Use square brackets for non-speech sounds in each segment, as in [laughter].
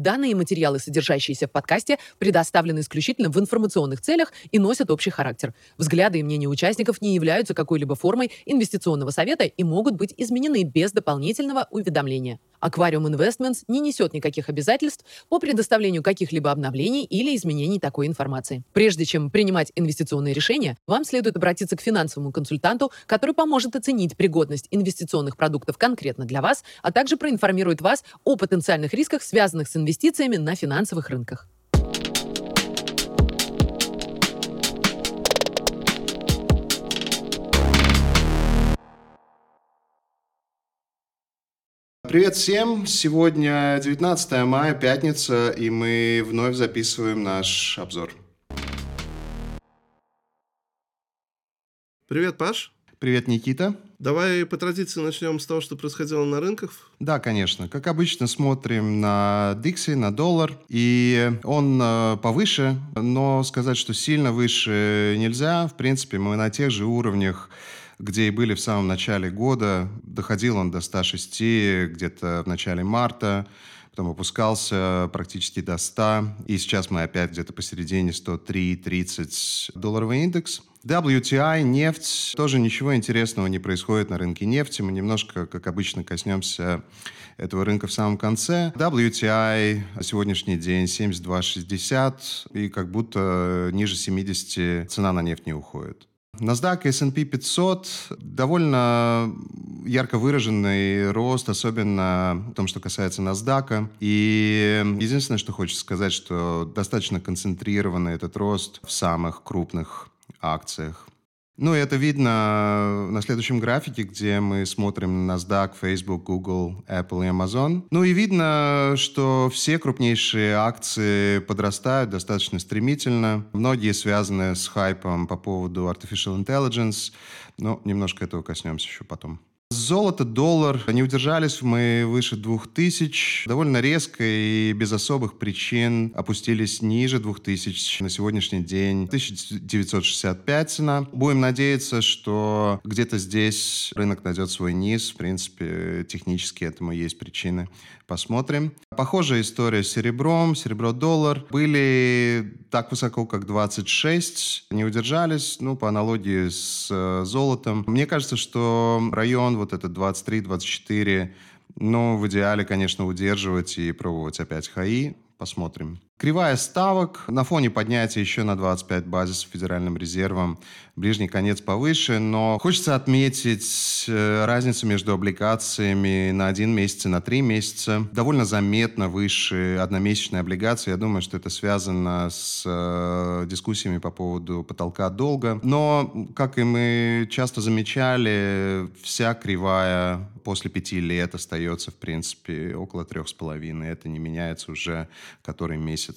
Данные материалы, содержащиеся в подкасте, предоставлены исключительно в информационных целях и носят общий характер. Взгляды и мнения участников не являются какой-либо формой инвестиционного совета и могут быть изменены без дополнительного уведомления. Aquarium Investments не несет никаких обязательств по предоставлению каких-либо обновлений или изменений такой информации. Прежде чем принимать инвестиционные решения, вам следует обратиться к финансовому консультанту, который поможет оценить пригодность инвестиционных продуктов конкретно для вас, а также проинформирует вас о потенциальных рисках, связанных с инвестициями на финансовых рынках. Привет всем! Сегодня 19 мая, пятница, и мы вновь записываем наш обзор. Привет, Паш. Привет, Никита. Давай по традиции начнем с того, что происходило на рынках. Да, конечно. Как обычно, смотрим на Dixie, на доллар. И он э, повыше, но сказать, что сильно выше нельзя. В принципе, мы на тех же уровнях, где и были в самом начале года. Доходил он до 106 где-то в начале марта, потом опускался практически до 100, и сейчас мы опять где-то посередине 103-30 долларовый индекс. WTI, нефть, тоже ничего интересного не происходит на рынке нефти. Мы немножко, как обычно, коснемся этого рынка в самом конце. WTI сегодняшний день 72.60, и как будто ниже 70 цена на нефть не уходит. NASDAQ и S&P 500 довольно ярко выраженный рост, особенно в том, что касается NASDAQ. И единственное, что хочется сказать, что достаточно концентрированный этот рост в самых крупных акциях. Ну, это видно на следующем графике, где мы смотрим на NASDAQ, Facebook, Google, Apple и Amazon. Ну и видно, что все крупнейшие акции подрастают достаточно стремительно. Многие связаны с хайпом по поводу Artificial Intelligence. Но немножко этого коснемся еще потом. Золото, доллар. Не удержались мы выше 2000. Довольно резко и без особых причин опустились ниже 2000. На сегодняшний день 1965 цена. Будем надеяться, что где-то здесь рынок найдет свой низ. В принципе, технически этому есть причины. Посмотрим. Похожая история с серебром. Серебро-доллар были так высоко, как 26. Не удержались. Ну, по аналогии с э, золотом. Мне кажется, что район вот этот 23-24, ну, в идеале, конечно, удерживать и пробовать опять хаи. Посмотрим. Кривая ставок на фоне поднятия еще на 25 базисов Федеральным резервом. Ближний конец повыше, но хочется отметить э, разницу между облигациями на один месяц и на три месяца. Довольно заметно выше одномесячной облигации. Я думаю, что это связано с э, дискуссиями по поводу потолка долга. Но, как и мы часто замечали, вся кривая после пяти лет остается, в принципе, около трех с половиной. Это не меняется уже который месяц.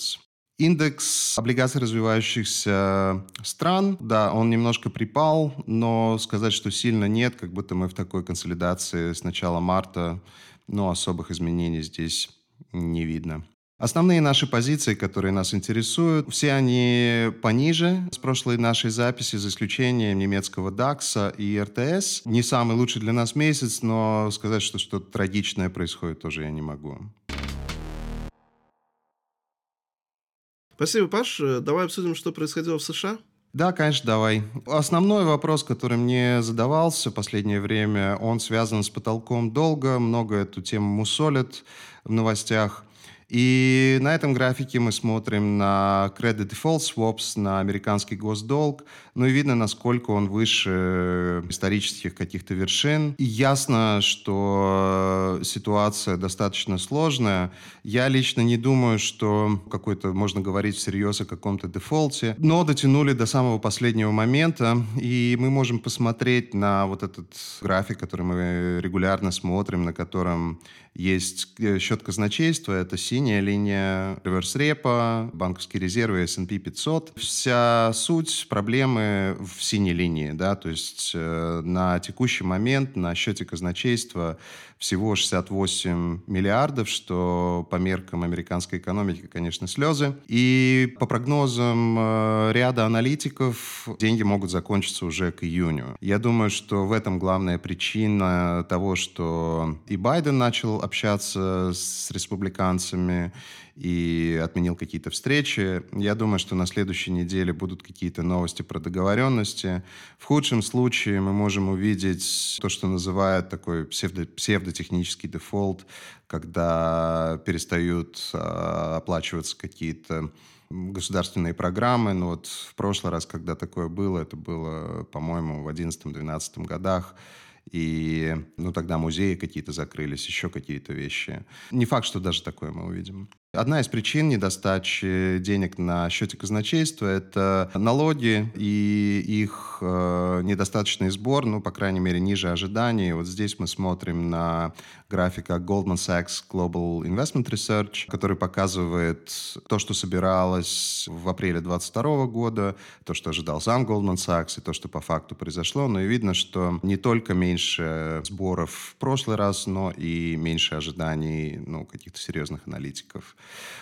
Индекс облигаций развивающихся стран, да, он немножко припал, но сказать, что сильно нет, как будто мы в такой консолидации с начала марта, но особых изменений здесь не видно. Основные наши позиции, которые нас интересуют, все они пониже с прошлой нашей записи, за исключением немецкого DAX и РТС. Не самый лучший для нас месяц, но сказать, что что-то трагичное происходит, тоже я не могу. Спасибо, Паш. Давай обсудим, что происходило в США. Да, конечно, давай. Основной вопрос, который мне задавался в последнее время, он связан с потолком долга. Много эту тему мусолят в новостях. И на этом графике мы смотрим на Credit Default Swaps, на американский госдолг. Ну и видно, насколько он выше исторических каких-то вершин. И ясно, что ситуация достаточно сложная. Я лично не думаю, что какой-то можно говорить всерьез о каком-то дефолте. Но дотянули до самого последнего момента. И мы можем посмотреть на вот этот график, который мы регулярно смотрим, на котором есть э, счет казначейства, это синяя линия реверс-репа, банковские резервы S&P 500. Вся суть проблемы в синей линии, да, то есть э, на текущий момент на счете казначейства всего 68 миллиардов, что по меркам американской экономики, конечно, слезы. И по прогнозам э, ряда аналитиков деньги могут закончиться уже к июню. Я думаю, что в этом главная причина того, что и Байден начал общаться с республиканцами, и отменил какие-то встречи. Я думаю, что на следующей неделе будут какие-то новости про договоренности. В худшем случае мы можем увидеть то, что называют такой псевдо псевдотехнический дефолт, когда перестают э, оплачиваться какие-то государственные программы. Но вот в прошлый раз, когда такое было, это было, по-моему, в 2011-2012 годах, и ну, тогда музеи какие-то закрылись, еще какие-то вещи. Не факт, что даже такое мы увидим. Одна из причин недостачи денег на счете казначейства – это налоги и их э, недостаточный сбор, ну, по крайней мере, ниже ожиданий. Вот здесь мы смотрим на графика Goldman Sachs Global Investment Research, который показывает то, что собиралось в апреле 2022 года, то, что ожидал сам Goldman Sachs, и то, что по факту произошло. Но и видно, что не только меньше сборов в прошлый раз, но и меньше ожиданий ну, каких-то серьезных аналитиков.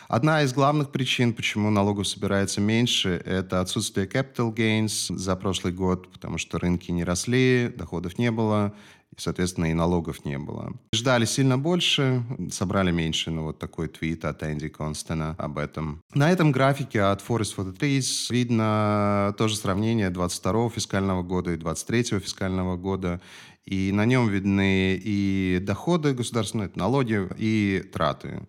Одна из главных причин, почему налогов собирается меньше, это отсутствие capital gains за прошлый год, потому что рынки не росли, доходов не было, и, соответственно, и налогов не было. Ждали сильно больше, собрали меньше. Ну, вот такой твит от Энди Констена об этом. На этом графике от Forest for the Trees видно тоже сравнение 22 фискального года и 23 фискального года. И на нем видны и доходы государственные, налоги, и траты.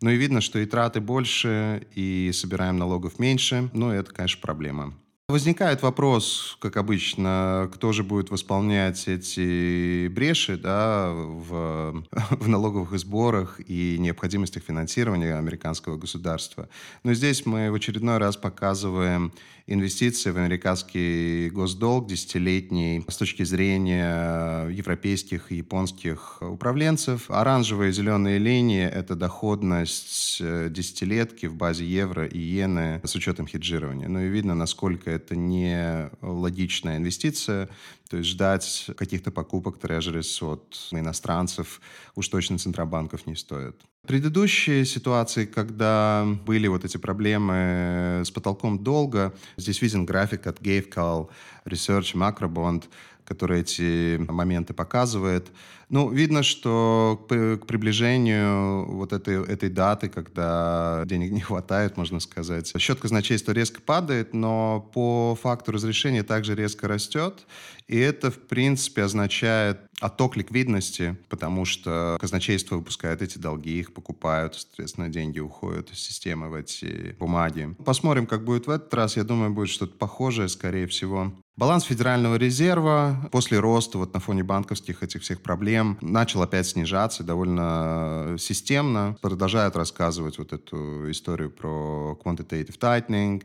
Ну и видно, что и траты больше, и собираем налогов меньше. Но это, конечно, проблема. Возникает вопрос, как обычно, кто же будет восполнять эти бреши да, в, [laughs] в налоговых сборах и необходимостях финансирования американского государства. Но здесь мы в очередной раз показываем инвестиции в американский госдолг десятилетний с точки зрения европейских и японских управленцев. Оранжевые и зеленые линии – это доходность э, десятилетки в базе евро и иены с учетом хеджирования. Ну и видно, насколько это не логичная инвестиция, то есть ждать каких-то покупок трежерис от иностранцев уж точно центробанков не стоит. Предыдущие ситуации, когда были вот эти проблемы с потолком долга, здесь виден график от GaveCall Research Macrobond, который эти моменты показывает. Ну, видно, что к, приближению вот этой, этой даты, когда денег не хватает, можно сказать, счет казначейства резко падает, но по факту разрешения также резко растет. И это, в принципе, означает отток ликвидности, потому что казначейство выпускает эти долги, их покупают, соответственно, деньги уходят из системы в эти бумаги. Посмотрим, как будет в этот раз. Я думаю, будет что-то похожее, скорее всего. Баланс Федерального резерва после роста вот на фоне банковских этих всех проблем начал опять снижаться довольно системно. Продолжают рассказывать вот эту историю про quantitative tightening,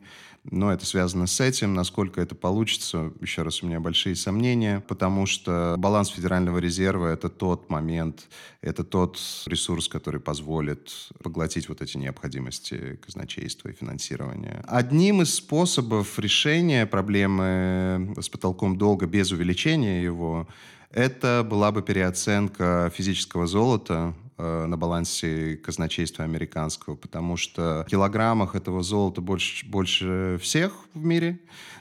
но это связано с этим. Насколько это получится, еще раз, у меня большие сомнения, потому что баланс Федерального резерва — это тот момент, это тот ресурс, который позволит поглотить вот эти необходимости казначейства и финансирования. Одним из способов решения проблемы с потолком долга без увеличения его это была бы переоценка физического золота э, на балансе казначейства американского, потому что в килограммах этого золота больше, больше всех в мире,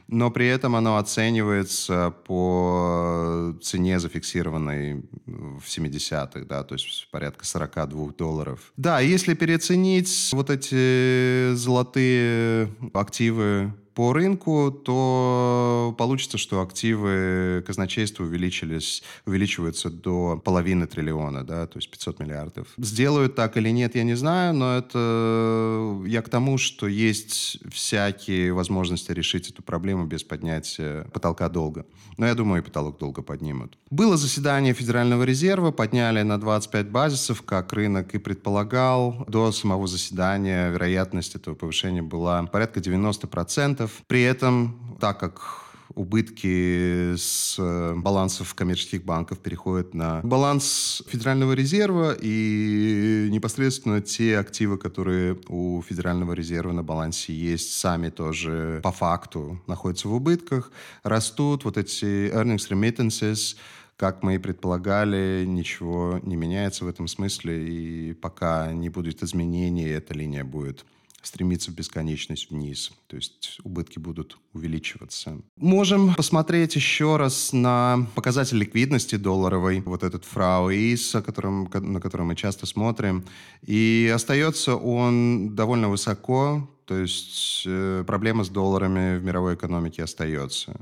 но при этом оно оценивается по цене, зафиксированной в 70-х, да, то есть порядка 42 долларов. Да, если переоценить вот эти золотые активы по рынку, то получится, что активы казначейства увеличились, увеличиваются до половины триллиона, да, то есть 500 миллиардов. Сделают так или нет, я не знаю, но это я к тому, что есть всякие возможности решить эту проблему без поднятия потолка долга. Но я думаю, и потолок долга поднимут. Было заседание Федерального резерва, подняли на 25 базисов, как рынок и предполагал. До самого заседания вероятность этого повышения была порядка 90%. При этом, так как убытки с э, балансов коммерческих банков переходят на баланс Федерального резерва, и непосредственно те активы, которые у Федерального резерва на балансе есть, сами тоже по факту находятся в убытках, растут. Вот эти earnings remittances, как мы и предполагали, ничего не меняется в этом смысле, и пока не будет изменений, эта линия будет стремиться в бесконечность вниз. То есть убытки будут увеличиваться. Можем посмотреть еще раз на показатель ликвидности долларовой, вот этот фрау ИС, на который мы часто смотрим. И остается он довольно высоко, то есть э, проблема с долларами в мировой экономике остается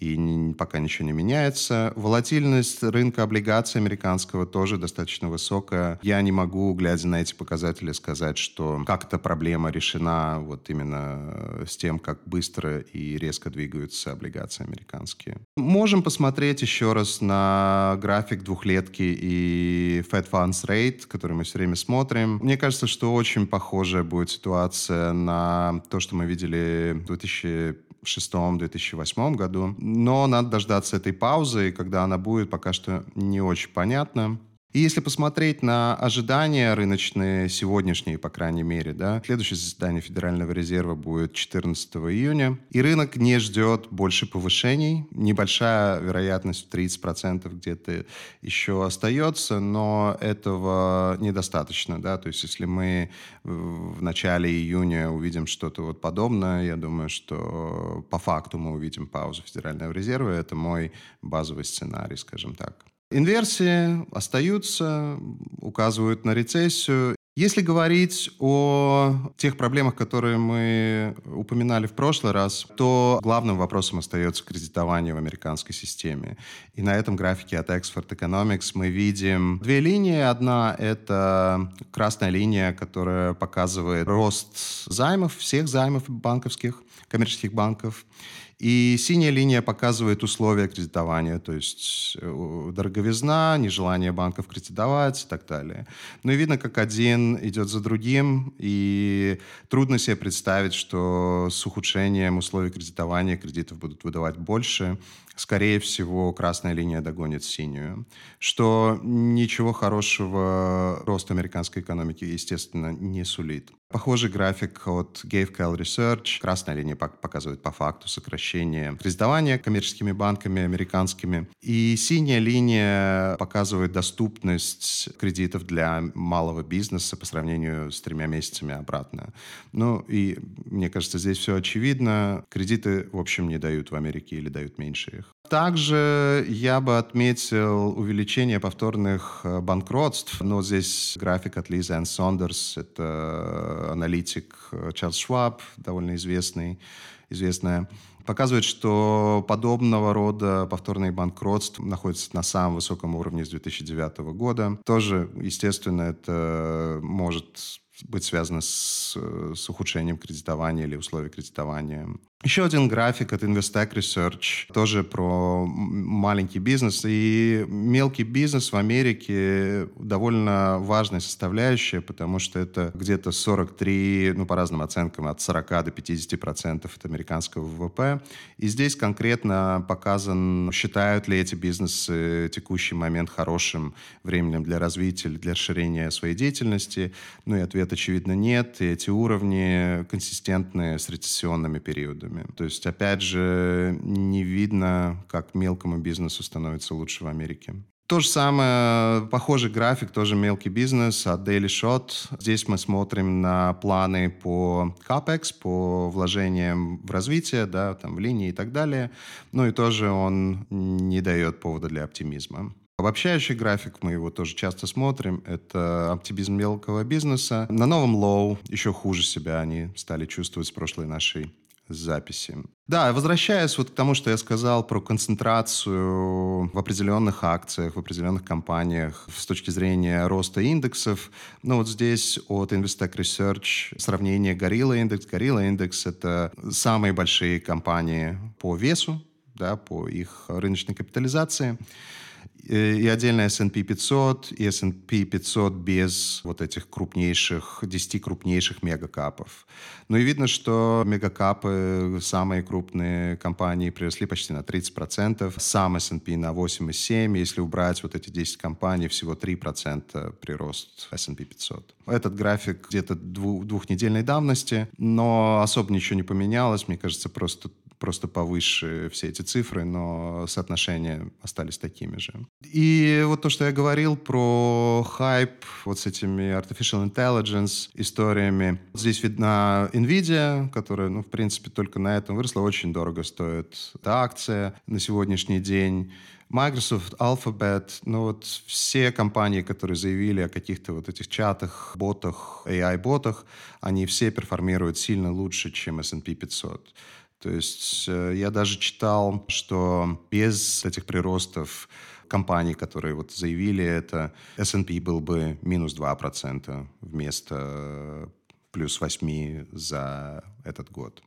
и пока ничего не меняется. Волатильность рынка облигаций американского тоже достаточно высокая. Я не могу, глядя на эти показатели, сказать, что как-то проблема решена вот именно с тем, как быстро и резко двигаются облигации американские. Можем посмотреть еще раз на график двухлетки и Fed Funds Rate, который мы все время смотрим. Мне кажется, что очень похожая будет ситуация на то, что мы видели в 2000 2006-2008 году. Но надо дождаться этой паузы, и когда она будет, пока что не очень понятно. И если посмотреть на ожидания рыночные, сегодняшние, по крайней мере, да, следующее заседание Федерального резерва будет 14 июня, и рынок не ждет больше повышений. Небольшая вероятность в 30% где-то еще остается, но этого недостаточно. Да? То есть если мы в начале июня увидим что-то вот подобное, я думаю, что по факту мы увидим паузу Федерального резерва. Это мой базовый сценарий, скажем так. Инверсии остаются, указывают на рецессию. Если говорить о тех проблемах, которые мы упоминали в прошлый раз, то главным вопросом остается кредитование в американской системе. И на этом графике от Expert Economics мы видим две линии. Одна — это красная линия, которая показывает рост займов, всех займов банковских, коммерческих банков. И синяя линия показывает условия кредитования, то есть э, дороговизна, нежелание банков кредитовать и так далее. Ну и видно, как один идет за другим, и трудно себе представить, что с ухудшением условий кредитования кредитов будут выдавать больше. Скорее всего, красная линия догонит синюю, что ничего хорошего роста американской экономики, естественно, не сулит. Похожий график от GaveCal Research. Красная линия показывает по факту сокращение кредитования коммерческими банками американскими. И синяя линия показывает доступность кредитов для малого бизнеса по сравнению с тремя месяцами обратно. Ну и мне кажется, здесь все очевидно. Кредиты, в общем, не дают в Америке или дают меньше их. Также я бы отметил увеличение повторных э, банкротств. Но здесь график от Лизы Энн Сондерс. Это аналитик э, Чарльз Шваб, довольно известный, известная показывает, что подобного рода повторные банкротства находятся на самом высоком уровне с 2009 года. Тоже, естественно, это может быть связано с, с ухудшением кредитования или условий кредитования. Еще один график от Investec Research, тоже про маленький бизнес. И мелкий бизнес в Америке довольно важная составляющая, потому что это где-то 43, ну, по разным оценкам, от 40 до 50 процентов от американского ВВП. И здесь конкретно показан, считают ли эти бизнесы текущий момент хорошим временем для развития или для расширения своей деятельности. Ну и ответ, очевидно, нет. И эти уровни консистентны с рецессионными периодами продуктами. То есть, опять же, не видно, как мелкому бизнесу становится лучше в Америке. То же самое, похожий график, тоже мелкий бизнес от Daily Shot. Здесь мы смотрим на планы по CAPEX, по вложениям в развитие, да, там, в линии и так далее. Ну и тоже он не дает повода для оптимизма. Обобщающий график, мы его тоже часто смотрим, это оптимизм мелкого бизнеса. На новом low еще хуже себя они стали чувствовать с прошлой нашей записи. Да, возвращаясь вот к тому, что я сказал про концентрацию в определенных акциях, в определенных компаниях с точки зрения роста индексов, ну вот здесь от Investec Research сравнение Gorilla Index. Gorilla Index — это самые большие компании по весу, да, по их рыночной капитализации. Э, и отдельно S&P 500, и S&P 500 без вот этих крупнейших, 10 крупнейших мегакапов. Ну и видно, что мегакапы, самые крупные компании приросли почти на 30%, сам S&P на 8,7%, если убрать вот эти 10 компаний, всего 3% прирост S&P 500. Этот график где-то двух, двухнедельной давности, но особо ничего не поменялось, мне кажется, просто просто повыше все эти цифры, но соотношения остались такими же. И вот то, что я говорил про хайп вот с этими artificial intelligence историями. Здесь видна NVIDIA, которая, ну, в принципе, только на этом выросла, очень дорого стоит эта акция на сегодняшний день. Microsoft, Alphabet, ну вот все компании, которые заявили о каких-то вот этих чатах, ботах, AI-ботах, они все перформируют сильно лучше, чем S&P 500. То есть э, я даже читал, что без этих приростов компаний, которые вот заявили это, S&P был бы минус 2% вместо плюс 8 за этот год.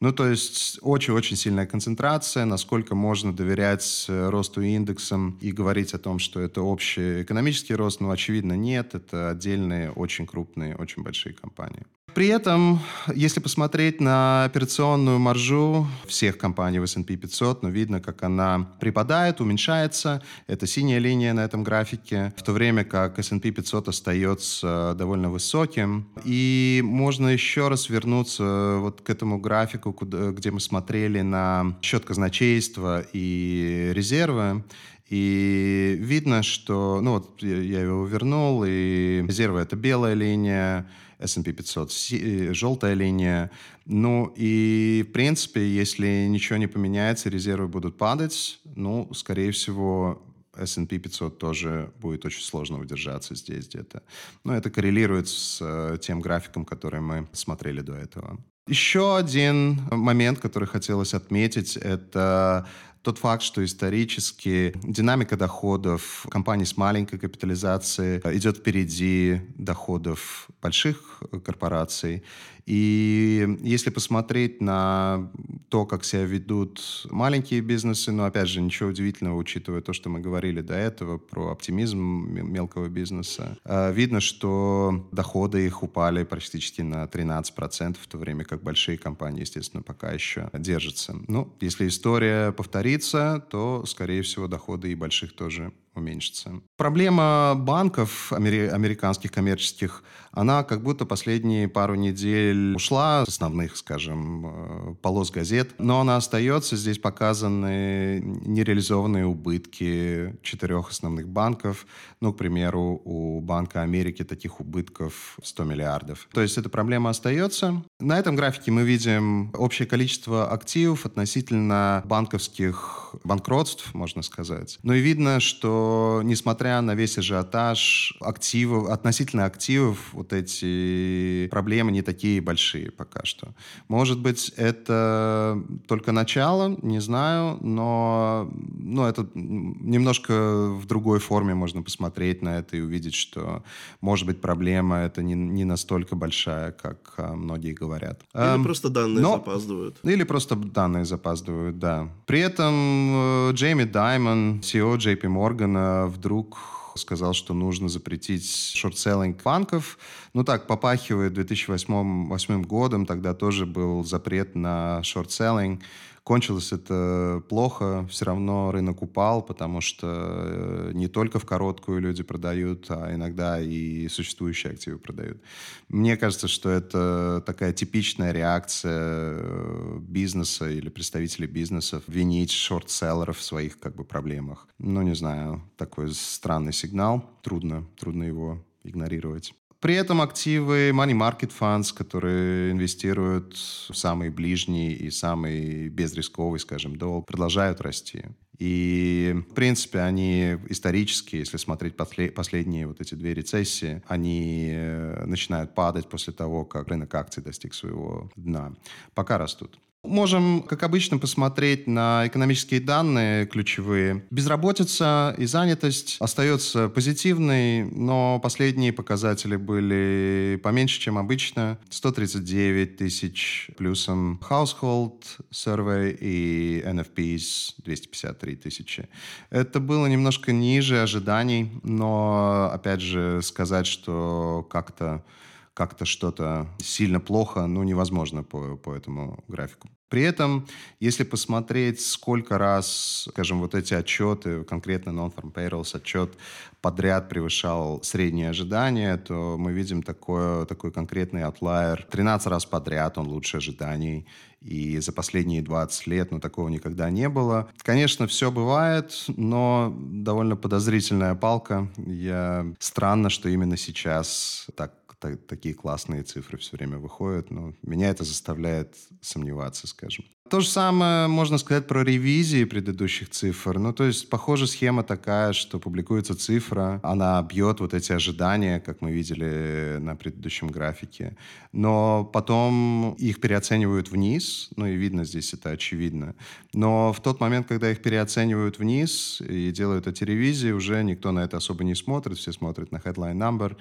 Ну, то есть очень-очень сильная концентрация, насколько можно доверять э, росту индексам и говорить о том, что это общий экономический рост, ну, очевидно, нет, это отдельные очень крупные, очень большие компании. При этом, если посмотреть на операционную маржу всех компаний в S&P 500, ну, видно, как она припадает, уменьшается. Это синяя линия на этом графике, в то время как S&P 500 остается довольно высоким. И можно еще раз вернуться вот к этому графику, куда, где мы смотрели на счет казначейства и резервы. И видно, что, ну вот я его вернул, и резервы — это белая линия, S&P 500 желтая линия. Ну и, в принципе, если ничего не поменяется, резервы будут падать, ну, скорее всего, S&P 500 тоже будет очень сложно удержаться здесь где-то. Но это коррелирует с э, тем графиком, который мы смотрели до этого. Еще один момент, который хотелось отметить, это тот факт, что исторически динамика доходов компаний с маленькой капитализацией идет впереди доходов больших корпораций. И если посмотреть на то, как себя ведут маленькие бизнесы, но, опять же, ничего удивительного, учитывая то, что мы говорили до этого про оптимизм мелкого бизнеса, э, видно, что доходы их упали практически на 13%, в то время как большие компании, естественно, пока еще держатся. Ну, если история повторится, то, скорее всего, доходы и больших тоже уменьшится. Проблема банков американских коммерческих, она как будто последние пару недель ушла с основных, скажем, э, полос газет, но она остается. Здесь показаны нереализованные убытки четырех основных банков. Ну, к примеру, у Банка Америки таких убытков 100 миллиардов. То есть эта проблема остается. На этом графике мы видим общее количество активов относительно банковских банкротств, можно сказать. Ну и видно, что несмотря на весь ажиотаж активов, относительно активов, вот эти проблемы не такие большие пока что. Может быть, это только начало, не знаю, но ну, это немножко в другой форме можно посмотреть на это и увидеть, что, может быть, проблема это не, не настолько большая, как а, многие говорят. Или эм, просто данные но, запаздывают. Или просто данные запаздывают, да. При этом э, Джейми Даймон, CEO JP Morgan, вдруг сказал, что нужно запретить шорт-селлинг банков. Ну так, попахивает 2008 годом, тогда тоже был запрет на шорт-селлинг. Кончилось это плохо, все равно рынок упал, потому что э, не только в короткую люди продают, а иногда и существующие активы продают. Мне кажется, что это такая типичная реакция э, бизнеса или представителей бизнесов винить шорт-селлеров в своих как бы проблемах. Ну, не знаю, такой странный сигнал, трудно, трудно его игнорировать. При этом активы money market funds, которые инвестируют в самый ближний и самый безрисковый, скажем, долг, продолжают расти. И, в принципе, они исторически, если смотреть последние вот эти две рецессии, они э, начинают падать после того, как рынок акций достиг своего дна. Пока растут. Можем, как обычно, посмотреть на экономические данные ключевые. Безработица и занятость остается позитивной, но последние показатели были поменьше, чем обычно. 139 тысяч плюсом Household Survey и NFPs 253 тысячи. Это было немножко ниже ожиданий, но, опять же, сказать, что как-то как-то что-то сильно плохо, ну, невозможно по, по этому графику. При этом, если посмотреть, сколько раз, скажем, вот эти отчеты, конкретно Non-Farm Payrolls отчет подряд превышал средние ожидания, то мы видим такое, такой конкретный отлайер. 13 раз подряд он лучше ожиданий. И за последние 20 лет ну, такого никогда не было. Конечно, все бывает, но довольно подозрительная палка. Я... Странно, что именно сейчас так так, такие классные цифры все время выходят, но меня это заставляет сомневаться, скажем. То же самое можно сказать про ревизии предыдущих цифр. Ну, то есть, похоже, схема такая, что публикуется цифра, она бьет вот эти ожидания, как мы видели на предыдущем графике, но потом их переоценивают вниз, ну и видно здесь это очевидно. Но в тот момент, когда их переоценивают вниз и делают эти ревизии, уже никто на это особо не смотрит, все смотрят на headline number.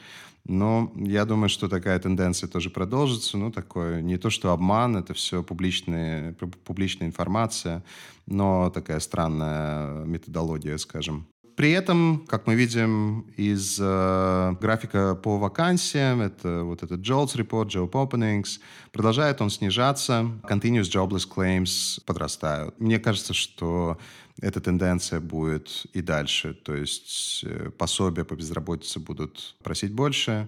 Но я думаю, что такая тенденция тоже продолжится. Ну, такое не то, что обман, это все публичные публичная информация, но такая странная методология, скажем. При этом, как мы видим из э, графика по вакансиям, это вот этот JOLTS report, Job Openings, продолжает он снижаться, Continuous Jobless Claims подрастают. Мне кажется, что эта тенденция будет и дальше, то есть э, пособия по безработице будут просить больше,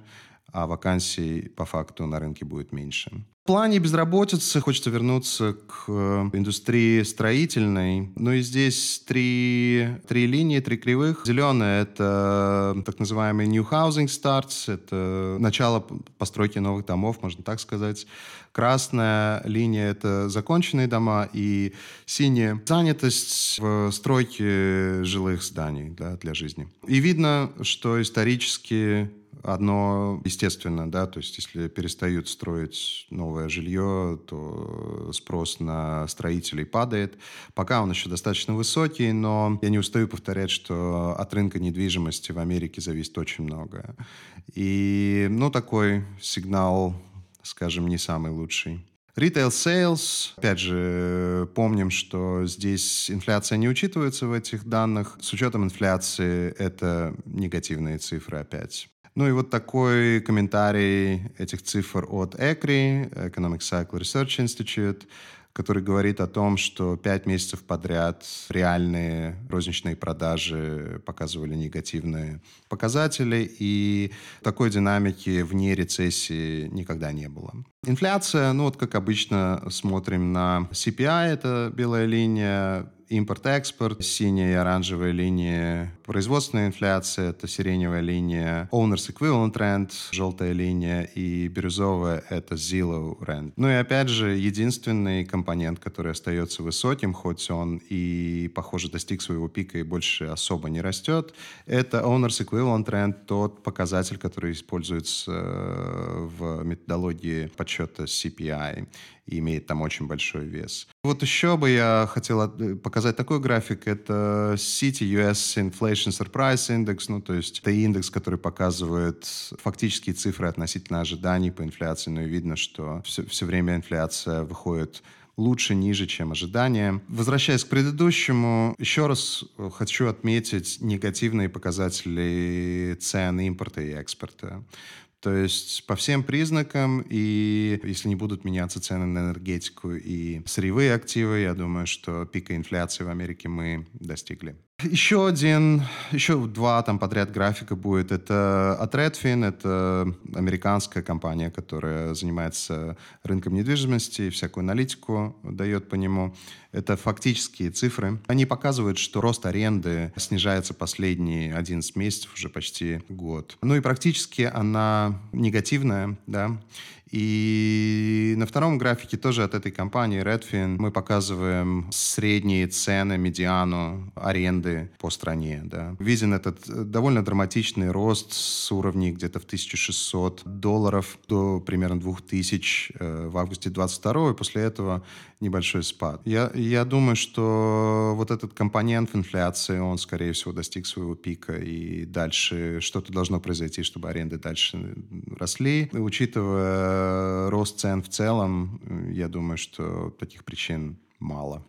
а вакансий по факту на рынке будет меньше плане безработицы хочется вернуться к э, индустрии строительной. Ну и здесь три, три линии, три кривых. Зеленая — это так называемый new housing starts, это начало постройки новых домов, можно так сказать. Красная линия — это законченные дома, и синяя — занятость в стройке жилых зданий да, для жизни. И видно, что исторически одно естественно, да, то есть если перестают строить новое жилье, то спрос на строителей падает. Пока он еще достаточно высокий, но я не устаю повторять, что от рынка недвижимости в Америке зависит очень многое. И, ну, такой сигнал, скажем, не самый лучший. Retail sales, опять же, помним, что здесь инфляция не учитывается в этих данных. С учетом инфляции это негативные цифры опять. Ну и вот такой комментарий этих цифр от ECRI, Economic Cycle Research Institute, который говорит о том, что пять месяцев подряд реальные розничные продажи показывали негативные показатели, и такой динамики вне рецессии никогда не было. Инфляция, ну вот как обычно смотрим на CPI, это белая линия, импорт-экспорт, синяя и оранжевая линии производственная инфляция, это сиреневая линия Owners Equivalent Rent, желтая линия, и бирюзовая — это Zillow Rent. Ну и опять же, единственный компонент, который остается высоким, хоть он и, похоже, достиг своего пика и больше особо не растет, это Owners Equivalent Rent, тот показатель, который используется э, в методологии подсчета CPI и имеет там очень большой вес. Вот еще бы я хотел э, показать такой график. Это City US Inflation Surprise Index, ну, то есть это индекс, который показывает фактические цифры относительно ожиданий по инфляции, но и видно, что все, все время инфляция выходит лучше, ниже, чем ожидания. Возвращаясь к предыдущему, еще раз хочу отметить негативные показатели цен импорта и экспорта. То есть по всем признакам, и если не будут меняться цены на энергетику и сырьевые активы, я думаю, что пика инфляции в Америке мы достигли. Еще один, еще два там подряд графика будет. Это от Redfin, это американская компания, которая занимается рынком недвижимости, всякую аналитику дает по нему. Это фактические цифры. Они показывают, что рост аренды снижается последние 11 месяцев, уже почти год. Ну и практически она негативная, да. И на втором графике тоже от этой компании Redfin мы показываем средние цены, медиану аренды по стране. Да. Виден этот э, довольно драматичный рост с уровней где-то в 1600 долларов до примерно 2000 э, в августе 22 и после этого небольшой спад. Я, я думаю, что вот этот компонент в инфляции, он, скорее всего, достиг своего пика, и дальше что-то должно произойти, чтобы аренды дальше росли. Учитывая рост цен в целом, я думаю, что таких причин мало.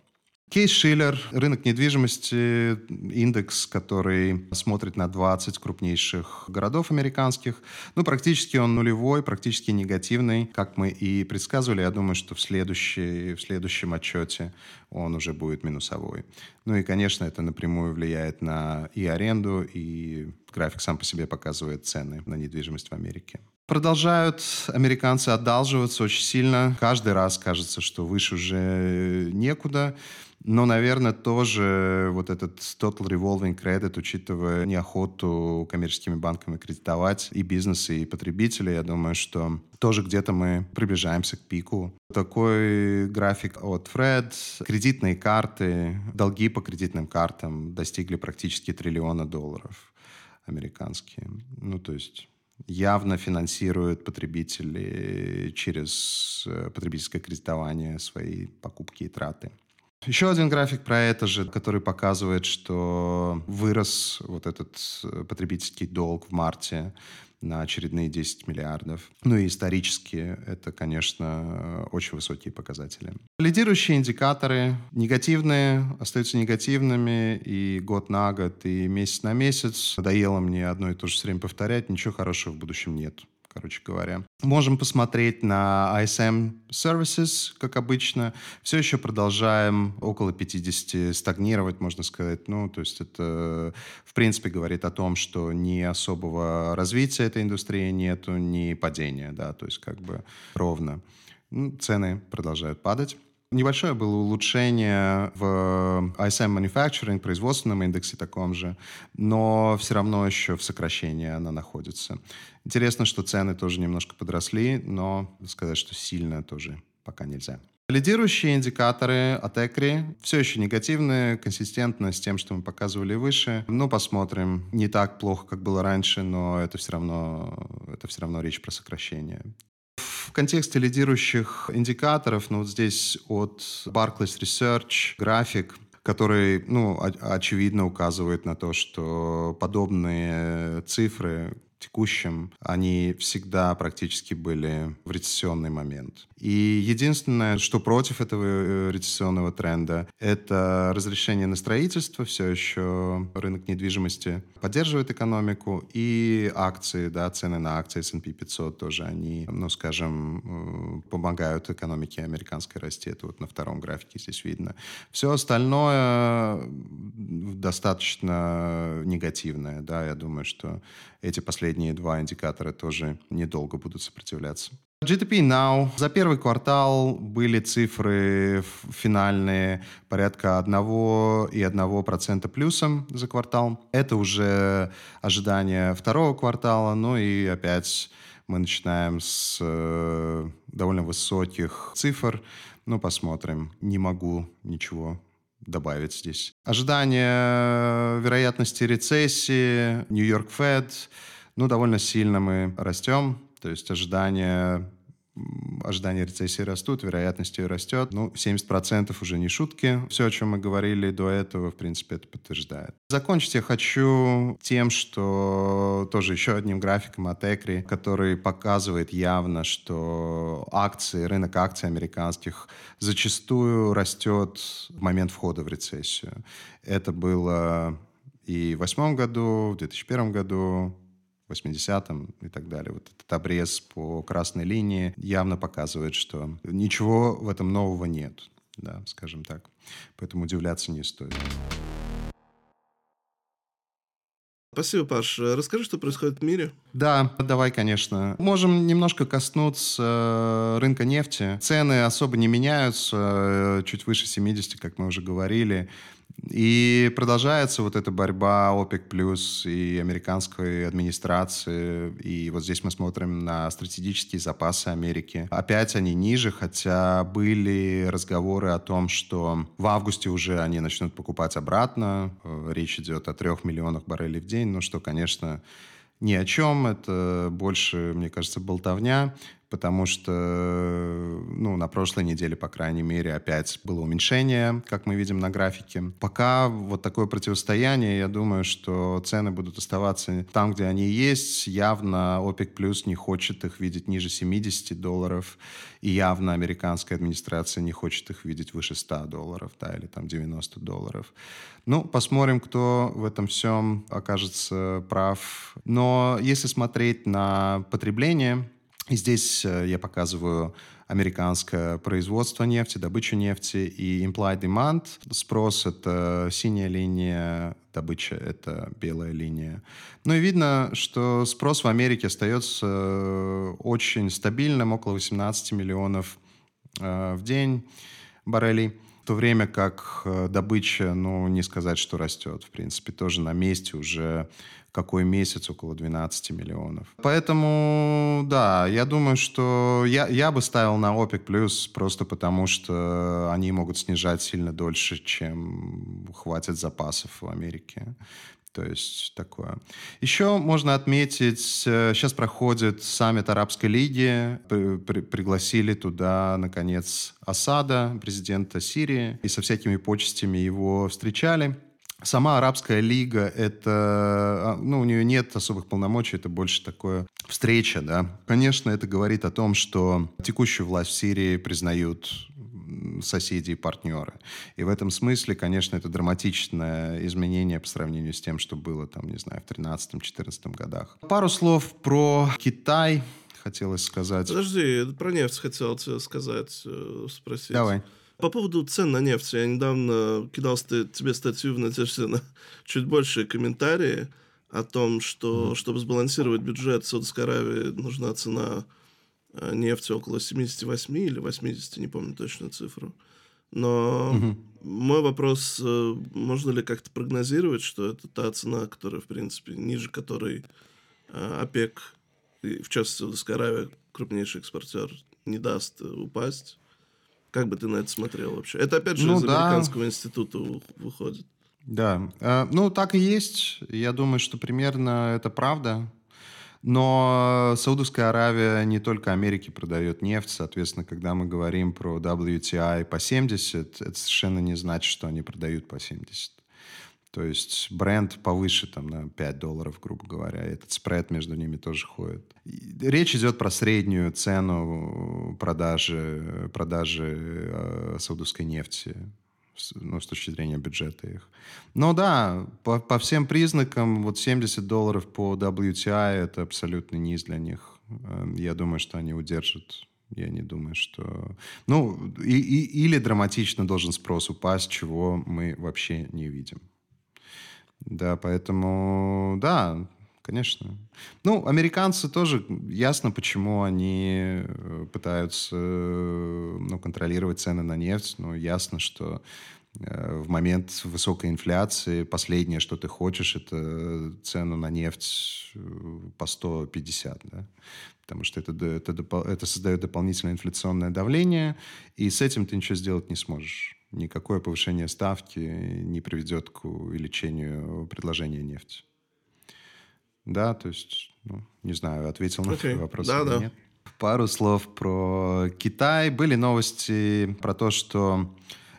Кейс Шиллер, рынок недвижимости, индекс, который смотрит на 20 крупнейших городов американских. Ну, практически он нулевой, практически негативный, как мы и предсказывали. Я думаю, что в, следующей, в следующем отчете он уже будет минусовой. Ну и, конечно, это напрямую влияет на и аренду, и график сам по себе показывает цены на недвижимость в Америке. Продолжают американцы одалживаться очень сильно. Каждый раз кажется, что выше уже некуда. Но, наверное, тоже вот этот total revolving credit, учитывая неохоту коммерческими банками кредитовать и бизнесы, и потребители, я думаю, что тоже где-то мы приближаемся к пику. Такой график от Fred. Кредитные карты, долги по кредитным картам достигли практически триллиона долларов американские. Ну, то есть явно финансируют потребители через э, потребительское кредитование свои покупки и траты. Еще один график про это же, который показывает, что вырос вот этот э, потребительский долг в марте на очередные 10 миллиардов. Ну и исторически это, конечно, очень высокие показатели. Лидирующие индикаторы негативные, остаются негативными и год на год, и месяц на месяц. Надоело мне одно и то же все время повторять, ничего хорошего в будущем нет короче говоря. Можем посмотреть на ISM Services, как обычно. Все еще продолжаем около 50 стагнировать, можно сказать. Ну, то есть это, в принципе, говорит о том, что ни особого развития этой индустрии нету, ни падения, да, то есть как бы ровно. Ну, цены продолжают падать. Небольшое было улучшение в ISM Manufacturing, производственном индексе таком же, но все равно еще в сокращении она находится. Интересно, что цены тоже немножко подросли, но сказать, что сильно тоже пока нельзя. Лидирующие индикаторы от ECRI все еще негативные, консистентно с тем, что мы показывали выше. Ну, посмотрим. Не так плохо, как было раньше, но это все равно, это все равно речь про сокращение. В контексте лидирующих индикаторов, ну вот здесь от Barclays Research график, который, ну, очевидно указывает на то, что подобные цифры текущем, они всегда практически были в рецессионный момент. И единственное, что против этого э, рецессионного тренда, это разрешение на строительство, все еще рынок недвижимости поддерживает экономику, и акции, да, цены на акции S&P 500 тоже, они, ну, скажем, э, помогают экономике американской расти. Это вот на втором графике здесь видно. Все остальное достаточно негативное, да, я думаю, что эти последние два индикатора тоже недолго будут сопротивляться. GDP Now. За первый квартал были цифры финальные порядка 1,1% плюсом за квартал. Это уже ожидание второго квартала. Ну и опять мы начинаем с э, довольно высоких цифр. Ну, посмотрим. Не могу ничего добавить здесь. Ожидание вероятности рецессии, Нью-Йорк Фед. Ну, довольно сильно мы растем то есть ожидания ожидания рецессии растут, вероятность ее растет. Ну, 70% уже не шутки. Все, о чем мы говорили до этого, в принципе, это подтверждает. Закончить я хочу тем, что тоже еще одним графиком от Экри, который показывает явно, что акции, рынок акций американских зачастую растет в момент входа в рецессию. Это было и в 2008 году, в 2001 году, 80-м и так далее. Вот этот обрез по красной линии явно показывает, что ничего в этом нового нет, да, скажем так. Поэтому удивляться не стоит. Спасибо, Паш. Расскажи, что происходит в мире. Да, давай, конечно. Можем немножко коснуться э, рынка нефти. Цены особо не меняются, э, чуть выше 70, как мы уже говорили. И продолжается вот эта борьба ОПЕК+, плюс и американской администрации. И вот здесь мы смотрим на стратегические запасы Америки. Опять они ниже, хотя были разговоры о том, что в августе уже они начнут покупать обратно. Э, речь идет о трех миллионах баррелей в день, ну что, конечно, ни о чем. Это больше, мне кажется, болтовня потому что ну, на прошлой неделе, по крайней мере, опять было уменьшение, как мы видим на графике. Пока вот такое противостояние, я думаю, что цены будут оставаться там, где они есть. Явно ОПЕК плюс не хочет их видеть ниже 70 долларов, и явно американская администрация не хочет их видеть выше 100 долларов, да, или там 90 долларов. Ну, посмотрим, кто в этом всем окажется прав. Но если смотреть на потребление, здесь э, я показываю американское производство нефти, добычу нефти и implied demand. Спрос — это синяя линия, добыча — это белая линия. Ну и видно, что спрос в Америке остается э, очень стабильным, около 18 миллионов э, в день баррелей то время как э, добыча, ну, не сказать, что растет, в принципе, тоже на месте уже какой месяц около 12 миллионов. Поэтому, да, я думаю, что я, я бы ставил на ОПЕК+, плюс просто потому, что они могут снижать сильно дольше, чем хватит запасов в Америке. То есть такое. Еще можно отметить, сейчас э, проходит саммит Арабской лиги. При, при, пригласили туда, наконец, Асада, президента Сирии, и со всякими почестями его встречали. Сама Арабская лига, это, а, ну, у нее нет особых полномочий, это больше такое встреча, да. Конечно, это говорит о том, что текущую власть в Сирии признают соседи и партнеры. И в этом смысле, конечно, это драматичное изменение по сравнению с тем, что было там, не знаю, в 13-14 годах. Пару слов про Китай хотелось сказать. Подожди, про нефть хотел тебе сказать, э, спросить. Давай. По поводу цен на нефть, я недавно кидал тебе статью в надежде на чуть большие комментарии о том, что, mm-hmm. чтобы сбалансировать бюджет Саудовской Аравии, нужна цена нефти около 78 или 80, не помню точную цифру. Но угу. мой вопрос, э, можно ли как-то прогнозировать, что это та цена, которая, в принципе, ниже которой э, ОПЕК, и в частности Саудовская Аравия, крупнейший экспортер, не даст упасть? Как бы ты на это смотрел вообще? Это опять же ну, из да. американского института выходит. Да, э, ну так и есть. Я думаю, что примерно это правда. Но Саудовская Аравия не только Америке продает нефть. Соответственно, когда мы говорим про WTI по 70, это совершенно не значит, что они продают по 70. То есть бренд повыше там, на 5 долларов, грубо говоря. Этот спред между ними тоже ходит. Речь идет про среднюю цену продажи, продажи э, саудовской нефти ну, с точки зрения бюджета их. Но да, по, по всем признакам, вот 70 долларов по WTI — это абсолютный низ для них. Эм, я думаю, что они удержат я не думаю, что... Ну, и, и, или драматично должен спрос упасть, чего мы вообще не видим. Да, поэтому, да, конечно. Ну, американцы тоже, ясно, почему они э, пытаются э, ну, контролировать цены на нефть. Ну, ясно, что э, в момент высокой инфляции последнее, что ты хочешь, это цену на нефть по 150, да? потому что это, это, это создает дополнительное инфляционное давление, и с этим ты ничего сделать не сможешь никакое повышение ставки не приведет к увеличению предложения нефти. Да, то есть, ну, не знаю, ответил на okay. вопрос да, или да. нет. Пару слов про Китай. Были новости про то, что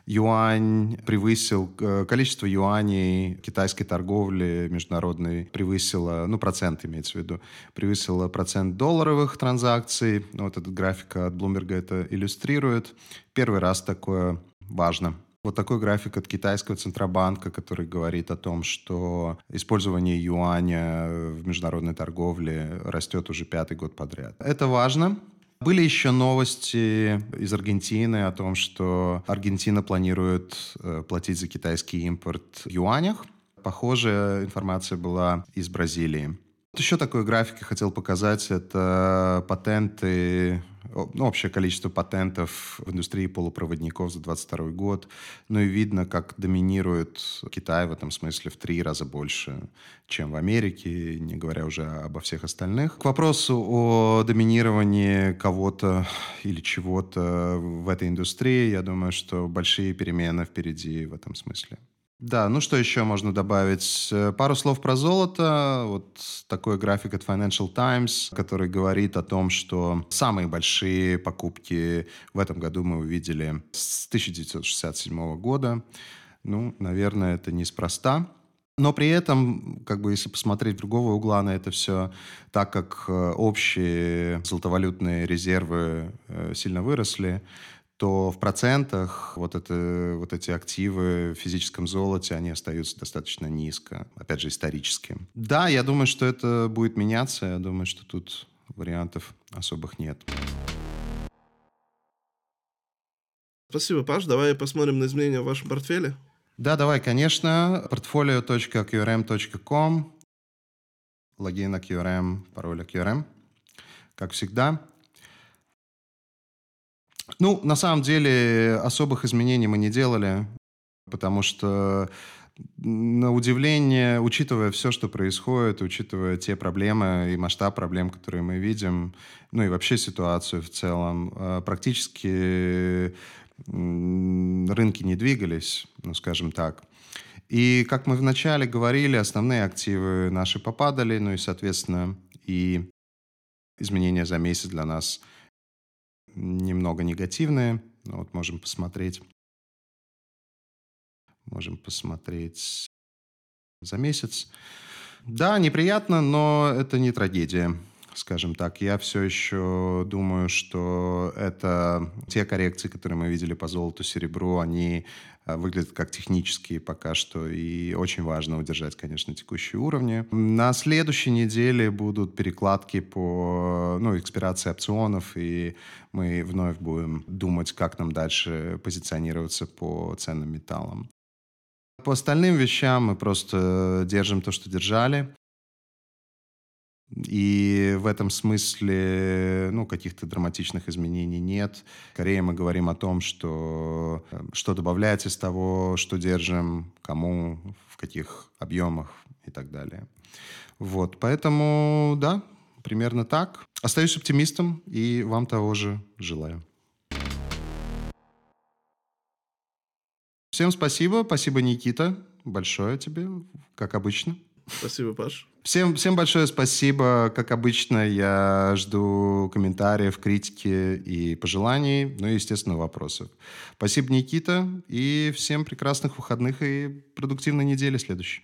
юань превысил, э, количество юаней китайской торговли международной превысило, ну, процент имеется в виду, превысило процент долларовых транзакций. Ну, вот этот график от Bloomberg это иллюстрирует. Первый раз такое важно. Вот такой график от китайского центробанка, который говорит о том, что использование юаня в международной торговле растет уже пятый год подряд. Это важно. Были еще новости из Аргентины о том, что Аргентина планирует э, платить за китайский импорт в юанях. Похожая информация была из Бразилии. Вот еще такой график я хотел показать. Это патенты ну, общее количество патентов в индустрии полупроводников за 2022 год. Ну и видно, как доминирует Китай в этом смысле в три раза больше, чем в Америке, не говоря уже обо всех остальных. К вопросу о доминировании кого-то или чего-то в этой индустрии, я думаю, что большие перемены впереди в этом смысле. Да, ну что еще можно добавить? Э, пару слов про золото. Вот такой график от Financial Times, который говорит о том, что самые большие покупки в этом году мы увидели с 1967 года. Ну, наверное, это неспроста. Но при этом, как бы, если посмотреть другого угла на это все, так как э, общие золотовалютные резервы э, сильно выросли, то в процентах вот, это, вот эти активы в физическом золоте, они остаются достаточно низко, опять же, исторически. Да, я думаю, что это будет меняться, я думаю, что тут вариантов особых нет. Спасибо, Паш. Давай посмотрим на изменения в вашем портфеле. Да, давай, конечно. portfolio.qrm.com Логин QRM, пароль QRM. Как всегда. Ну, на самом деле, особых изменений мы не делали, потому что на удивление, учитывая все, что происходит, учитывая те проблемы и масштаб проблем, которые мы видим, ну и вообще ситуацию в целом, э, практически рынки не двигались, ну, скажем так. И, как мы вначале говорили, основные активы наши попадали, ну и, соответственно, и изменения за месяц для нас немного негативные. Ну, вот можем посмотреть. Можем посмотреть за месяц. Да, неприятно, но это не трагедия, скажем так. Я все еще думаю, что это те коррекции, которые мы видели по золоту, серебру, они а, выглядят как технические пока что, и очень важно удержать, конечно, текущие уровни. На следующей неделе будут перекладки по ну, экспирации опционов, и мы вновь будем думать, как нам дальше позиционироваться по ценным металлам. По остальным вещам мы просто держим то, что держали. И в этом смысле ну, каких-то драматичных изменений нет. Скорее мы говорим о том, что, э, что добавлять из того, что держим, кому, в каких объемах и так далее. Вот, поэтому, да, примерно так. Остаюсь оптимистом и вам того же желаю. Всем спасибо. Спасибо, Никита. Большое тебе, как обычно. Спасибо, Паш. Всем, всем большое спасибо. Как обычно, я жду комментариев, критики и пожеланий, ну и, естественно, вопросов. Спасибо, Никита, и всем прекрасных выходных и продуктивной недели следующей.